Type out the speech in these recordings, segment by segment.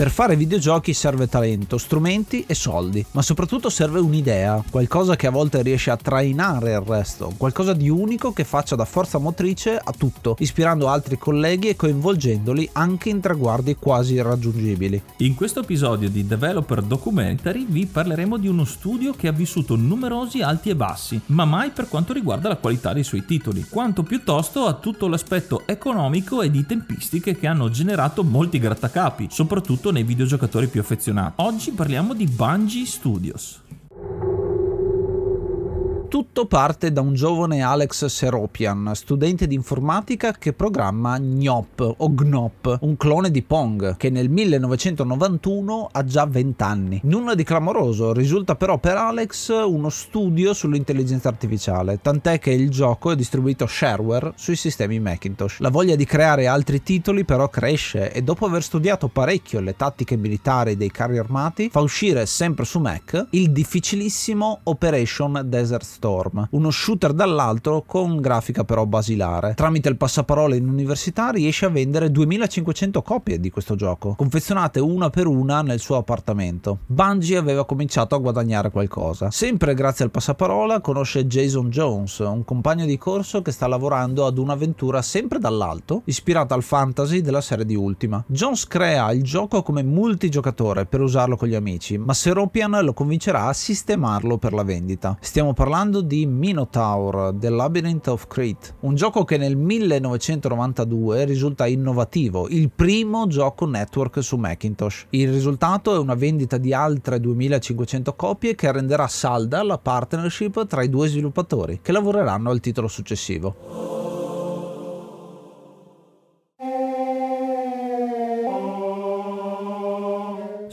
Per fare videogiochi serve talento, strumenti e soldi, ma soprattutto serve un'idea, qualcosa che a volte riesce a trainare il resto, qualcosa di unico che faccia da forza motrice a tutto, ispirando altri colleghi e coinvolgendoli anche in traguardi quasi irraggiungibili. In questo episodio di Developer Documentary vi parleremo di uno studio che ha vissuto numerosi alti e bassi, ma mai per quanto riguarda la qualità dei suoi titoli, quanto piuttosto a tutto l'aspetto economico e di tempistiche che hanno generato molti grattacapi, soprattutto nei videogiocatori più affezionati. Oggi parliamo di Bungie Studios. Tutto parte da un giovane Alex Seropian, studente di informatica che programma Gnop o Gnop, un clone di Pong, che nel 1991 ha già 20 anni. Nulla di clamoroso, risulta però per Alex uno studio sull'intelligenza artificiale, tant'è che il gioco è distribuito shareware sui sistemi Macintosh. La voglia di creare altri titoli però cresce e dopo aver studiato parecchio le tattiche militari dei carri armati, fa uscire sempre su Mac il difficilissimo Operation Desert Storm, uno shooter dall'altro con grafica però basilare. Tramite il passaparola in università riesce a vendere 2500 copie di questo gioco, confezionate una per una nel suo appartamento. Bungie aveva cominciato a guadagnare qualcosa. Sempre grazie al passaparola conosce Jason Jones, un compagno di corso che sta lavorando ad un'avventura sempre dall'alto, ispirata al fantasy della serie di Ultima. Jones crea il gioco come multigiocatore per usarlo con gli amici, ma Seropian lo convincerà a sistemarlo per la vendita. Stiamo parlando parlando di Minotaur, The Labyrinth of Crete, un gioco che nel 1992 risulta innovativo, il primo gioco network su Macintosh. Il risultato è una vendita di altre 2500 copie che renderà salda la partnership tra i due sviluppatori, che lavoreranno al titolo successivo.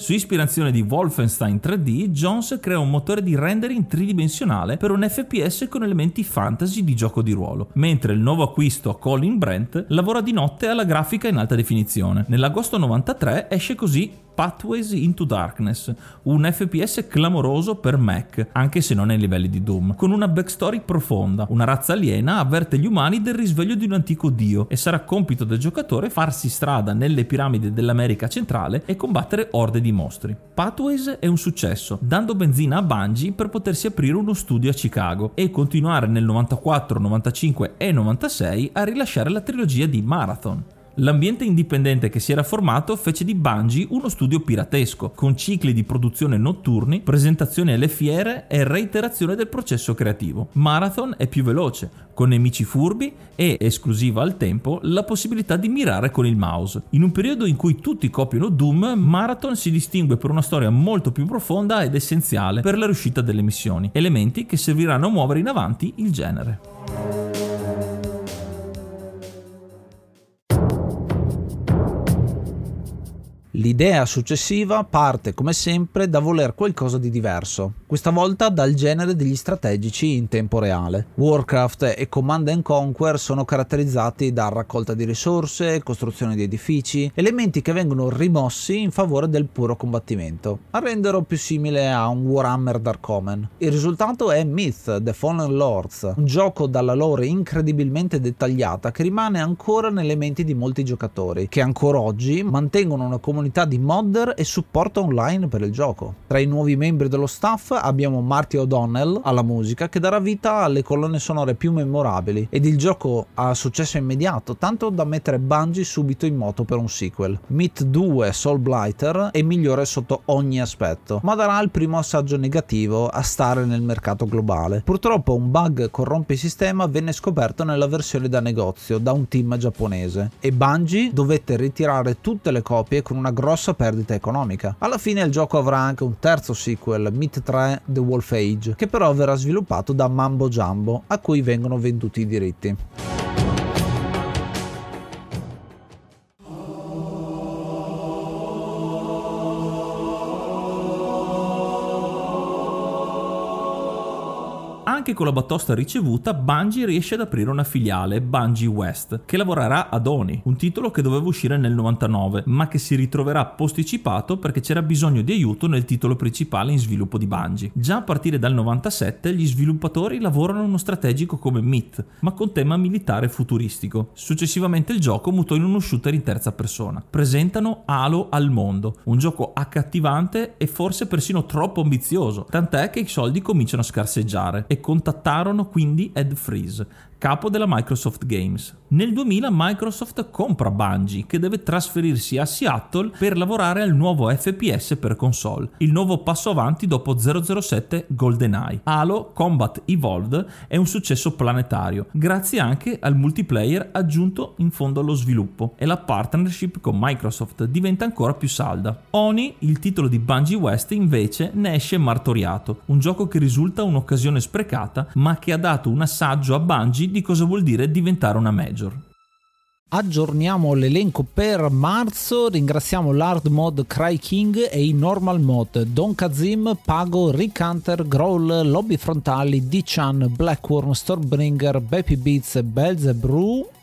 Su ispirazione di Wolfenstein 3D, Jones crea un motore di rendering tridimensionale per un FPS con elementi fantasy di gioco di ruolo, mentre il nuovo acquisto Colin Brent lavora di notte alla grafica in alta definizione. Nell'agosto 93 esce così Pathways into Darkness, un FPS clamoroso per Mac, anche se non ai livelli di Doom, con una backstory profonda. Una razza aliena avverte gli umani del risveglio di un antico dio e sarà compito del giocatore farsi strada nelle piramidi dell'America centrale e combattere orde di mostri. Pathways è un successo, dando benzina a Bungie per potersi aprire uno studio a Chicago e continuare nel 94, 95 e 96 a rilasciare la trilogia di Marathon. L'ambiente indipendente che si era formato fece di Bungie uno studio piratesco, con cicli di produzione notturni, presentazioni alle fiere e reiterazione del processo creativo. Marathon è più veloce, con nemici furbi e, esclusiva al tempo, la possibilità di mirare con il mouse. In un periodo in cui tutti copiano Doom, Marathon si distingue per una storia molto più profonda ed essenziale per la riuscita delle missioni, elementi che serviranno a muovere in avanti il genere. L'idea successiva parte come sempre da voler qualcosa di diverso, questa volta dal genere degli strategici in tempo reale. Warcraft e Command Conquer sono caratterizzati da raccolta di risorse, costruzione di edifici, elementi che vengono rimossi in favore del puro combattimento, a renderlo più simile a un Warhammer Dark Omen. Il risultato è Myth, The Fallen Lords, un gioco dalla lore incredibilmente dettagliata che rimane ancora nelle menti di molti giocatori, che ancora oggi mantengono una comunità di modder e supporto online per il gioco. Tra i nuovi membri dello staff abbiamo Marty O'Donnell alla musica che darà vita alle colonne sonore più memorabili ed il gioco ha successo immediato, tanto da mettere Bungie subito in moto per un sequel. Myth 2 Soul Blighter è migliore sotto ogni aspetto, ma darà il primo assaggio negativo a stare nel mercato globale. Purtroppo un bug corrompe il sistema venne scoperto nella versione da negozio da un team giapponese e Bungie dovette ritirare tutte le copie con una grossa perdita economica. Alla fine il gioco avrà anche un terzo sequel, Myth 3 The Wolf Age, che però verrà sviluppato da Mambo Jumbo, a cui vengono venduti i diritti. Anche con la batosta ricevuta, Bungie riesce ad aprire una filiale, Bungie West, che lavorerà ad Oni, un titolo che doveva uscire nel 99, ma che si ritroverà posticipato perché c'era bisogno di aiuto nel titolo principale in sviluppo di Bungie. Già a partire dal 97 gli sviluppatori lavorano uno strategico come Myth, ma con tema militare futuristico. Successivamente il gioco mutò in uno shooter in terza persona. Presentano Halo al mondo, un gioco accattivante e forse persino troppo ambizioso, tant'è che i soldi cominciano a scarseggiare e contattarono quindi Ed Freeze, capo della Microsoft Games. Nel 2000 Microsoft compra Bungie che deve trasferirsi a Seattle per lavorare al nuovo FPS per console, il nuovo passo avanti dopo 007 GoldenEye. Halo Combat Evolved è un successo planetario, grazie anche al multiplayer aggiunto in fondo allo sviluppo e la partnership con Microsoft diventa ancora più salda. Oni, il titolo di Bungie West, invece ne esce martoriato, un gioco che risulta un'occasione sprecata ma che ha dato un assaggio a Bungie di cosa vuol dire diventare una major. Aggiorniamo l'elenco per marzo, ringraziamo l'hard mod Cry King e i normal mod Don Kazim, Pago, Rick Hunter, Growl, Lobby Frontali, D-Chan, Blackworm, Stormbringer, Baby Beats, Belzebrew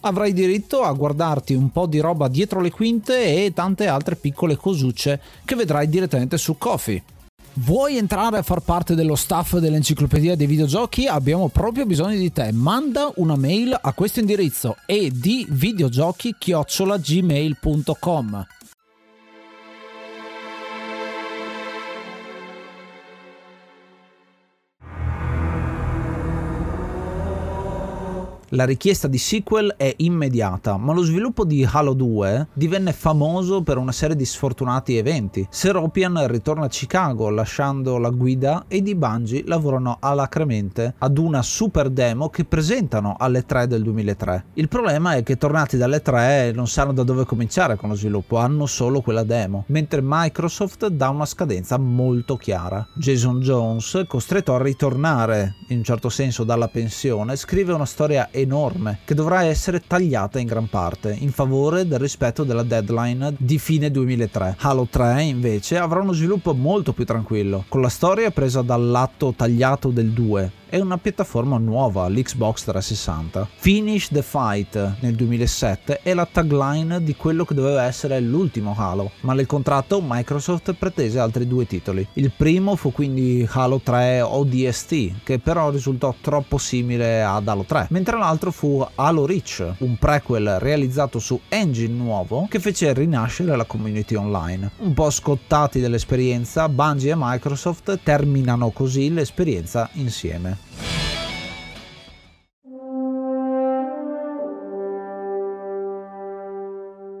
avrai diritto a guardarti un po' di roba dietro le quinte e tante altre piccole cosucce che vedrai direttamente su Kofi. Vuoi entrare a far parte dello staff dell'enciclopedia dei videogiochi? Abbiamo proprio bisogno di te. Manda una mail a questo indirizzo di videogiochi La richiesta di sequel è immediata, ma lo sviluppo di Halo 2 divenne famoso per una serie di sfortunati eventi. Seropian ritorna a Chicago lasciando la guida e i Bungie lavorano alacremente ad una super demo che presentano alle 3 del 2003. Il problema è che tornati dalle 3 non sanno da dove cominciare con lo sviluppo, hanno solo quella demo, mentre Microsoft dà una scadenza molto chiara. Jason Jones, costretto a ritornare in un certo senso dalla pensione, scrive una storia che dovrà essere tagliata in gran parte in favore del rispetto della deadline di fine 2003. Halo 3 invece avrà uno sviluppo molto più tranquillo, con la storia presa dal lato tagliato del 2 è una piattaforma nuova, l'Xbox 360. Finish the Fight nel 2007 è la tagline di quello che doveva essere l'ultimo Halo, ma nel contratto Microsoft pretese altri due titoli. Il primo fu quindi Halo 3 ODST, che però risultò troppo simile ad Halo 3, mentre l'altro fu Halo Reach, un prequel realizzato su engine nuovo che fece rinascere la community online. Un po' scottati dall'esperienza, Bungie e Microsoft terminano così l'esperienza insieme.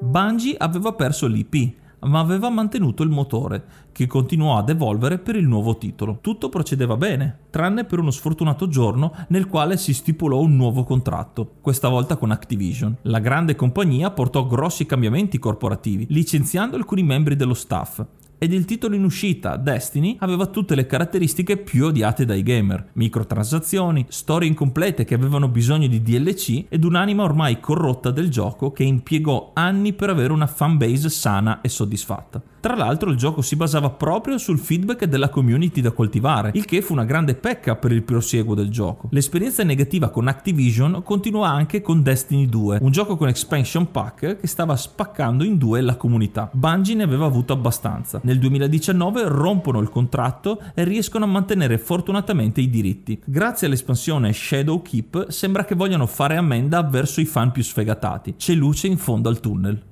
Bungie aveva perso l'IP, ma aveva mantenuto il motore, che continuò ad evolvere per il nuovo titolo. Tutto procedeva bene, tranne per uno sfortunato giorno nel quale si stipulò un nuovo contratto, questa volta con Activision. La grande compagnia portò grossi cambiamenti corporativi, licenziando alcuni membri dello staff, ed il titolo in uscita, Destiny, aveva tutte le caratteristiche più odiate dai gamer. Microtransazioni, storie incomplete che avevano bisogno di DLC ed un'anima ormai corrotta del gioco che impiegò anni per avere una fanbase sana e soddisfatta. Tra l'altro il gioco si basava proprio sul feedback della community da coltivare, il che fu una grande pecca per il prosieguo del gioco. L'esperienza negativa con Activision continuò anche con Destiny 2, un gioco con expansion pack che stava spaccando in due la comunità. Bungie ne aveva avuto abbastanza. Nel 2019 rompono il contratto e riescono a mantenere fortunatamente i diritti. Grazie all'espansione Shadow Keep sembra che vogliano fare ammenda verso i fan più sfegatati. C'è luce in fondo al tunnel.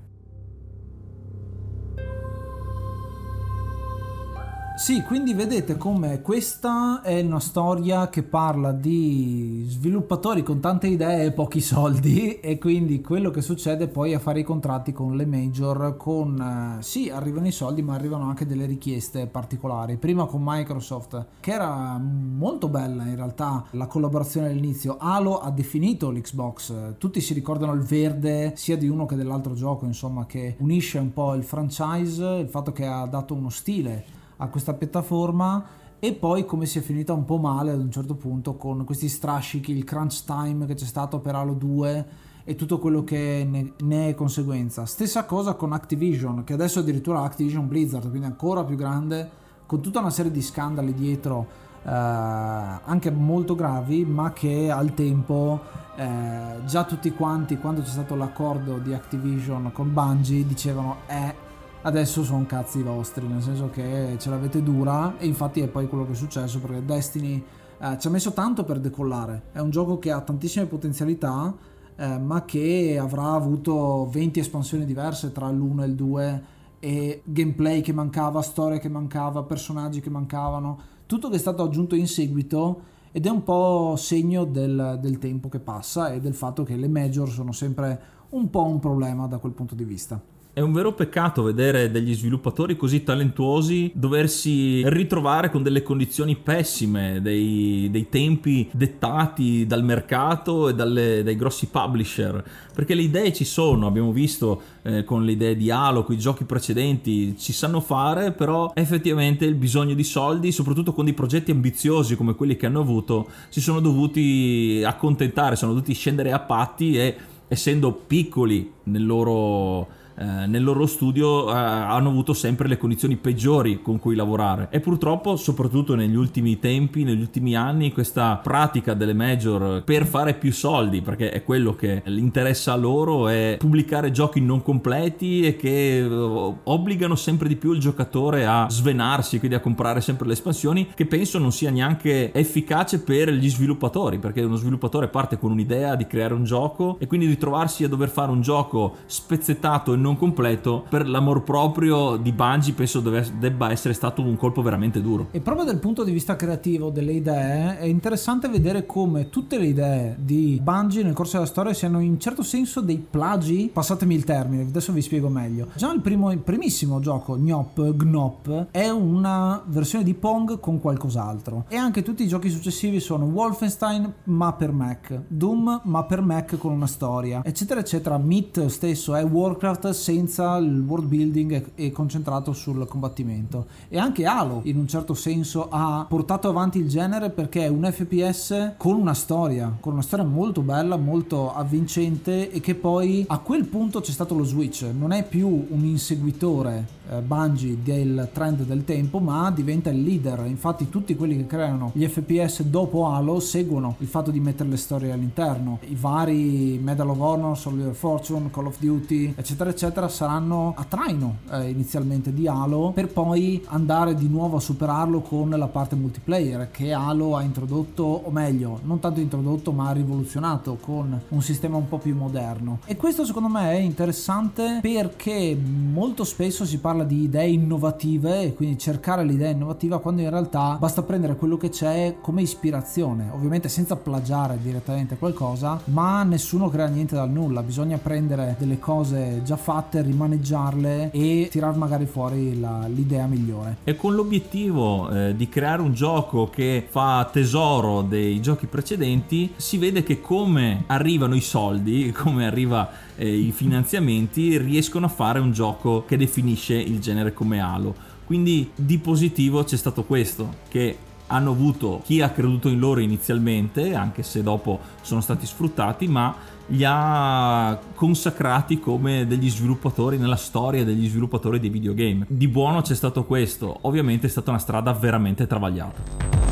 Sì, quindi vedete come questa è una storia che parla di sviluppatori con tante idee e pochi soldi e quindi quello che succede poi a fare i contratti con le major con eh, sì, arrivano i soldi ma arrivano anche delle richieste particolari. Prima con Microsoft che era molto bella in realtà la collaborazione all'inizio. Halo ha definito l'Xbox, tutti si ricordano il verde sia di uno che dell'altro gioco, insomma, che unisce un po' il franchise, il fatto che ha dato uno stile a questa piattaforma e poi come si è finita un po' male ad un certo punto con questi strascichi, il crunch time che c'è stato per Halo 2 e tutto quello che ne, ne, è conseguenza. Stessa cosa con Activision, che adesso addirittura Activision Blizzard, quindi ancora più grande, con tutta una serie di scandali dietro, eh, anche molto gravi, ma che al tempo eh, già tutti quanti, quando c'è stato l'accordo di Activision con Bungie, dicevano eh adesso sono cazzi vostri, nel senso che ce l'avete dura e infatti è poi quello che è successo perché Destiny eh, ci ha messo tanto per decollare, è un gioco che ha tantissime potenzialità eh, ma che avrà avuto 20 espansioni diverse tra l'1 e il 2 e gameplay che mancava, storia che mancava, personaggi che mancavano, tutto che è stato aggiunto in seguito ed è un po' segno del, del tempo che passa e del fatto che le major sono sempre un po' un problema da quel punto di vista. È un vero peccato vedere degli sviluppatori così talentuosi doversi ritrovare con delle condizioni pessime, dei, dei tempi dettati dal mercato e dalle, dai grossi publisher, perché le idee ci sono, abbiamo visto eh, con le idee di Halo, con i giochi precedenti, ci sanno fare, però effettivamente il bisogno di soldi, soprattutto con dei progetti ambiziosi come quelli che hanno avuto, si sono dovuti accontentare, sono dovuti scendere a patti e essendo piccoli nel loro eh, nel loro studio eh, hanno avuto sempre le condizioni peggiori con cui lavorare. E purtroppo soprattutto negli ultimi tempi, negli ultimi anni questa pratica delle major per fare più soldi perché è quello che interessa a loro è pubblicare giochi non completi e che eh, obbligano sempre di più il giocatore a svenarsi quindi a comprare sempre le espansioni che penso non sia neanche efficace per gli sviluppatori perché uno sviluppatore parte con un'idea di creare un gioco e quindi ritrovarsi a dover fare un gioco spezzettato e non completo per l'amor proprio di Bungie penso deve, debba essere stato un colpo veramente duro. E proprio dal punto di vista creativo delle idee è interessante vedere come tutte le idee di Bungie nel corso della storia siano in certo senso dei plagi, passatemi il termine, adesso vi spiego meglio. Già il, primo, il primissimo gioco, Gnop, Gnop, è una versione di Pong con qualcos'altro. E anche tutti i giochi successivi sono Wolfenstein ma per Mac, Doom ma per Mac con una storia, eccetera eccetera. Myth stesso è Warcraft senza il world building e concentrato sul combattimento. E anche Halo, in un certo senso, ha portato avanti il genere perché è un FPS con una storia, con una storia molto bella, molto avvincente e che poi a quel punto c'è stato lo switch. Non è più un inseguitore eh, Bungie del trend del tempo, ma diventa il leader. Infatti tutti quelli che creano gli FPS dopo Halo seguono il fatto di mettere le storie all'interno. I vari Medal of Honor, Soldier Fortune, Call of Duty, eccetera, eccetera eccetera saranno a traino eh, inizialmente di Halo per poi andare di nuovo a superarlo con la parte multiplayer che Halo ha introdotto o meglio non tanto introdotto ma ha rivoluzionato con un sistema un po' più moderno. E questo secondo me è interessante perché molto spesso si parla di idee innovative e quindi cercare l'idea innovativa quando in realtà basta prendere quello che c'è come ispirazione. Ovviamente senza plagiare direttamente qualcosa ma nessuno crea niente dal nulla. Bisogna prendere delle cose già fatte fatte, rimaneggiarle e tirar magari fuori la, l'idea migliore. E con l'obiettivo eh, di creare un gioco che fa tesoro dei giochi precedenti, si vede che come arrivano i soldi, come arriva eh, i finanziamenti, riescono a fare un gioco che definisce il genere come Halo. Quindi di positivo c'è stato questo, che hanno avuto chi ha creduto in loro inizialmente, anche se dopo sono stati sfruttati, ma li ha consacrati come degli sviluppatori nella storia degli sviluppatori dei videogame. Di buono c'è stato questo, ovviamente è stata una strada veramente travagliata.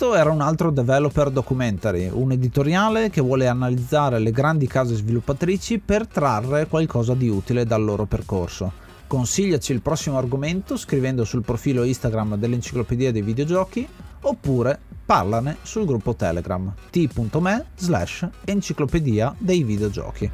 Questo era un altro developer documentary, un editoriale che vuole analizzare le grandi case sviluppatrici per trarre qualcosa di utile dal loro percorso. Consigliaci il prossimo argomento scrivendo sul profilo Instagram dell'Enciclopedia dei Videogiochi oppure parlane sul gruppo Telegram t.me slash enciclopedia dei videogiochi.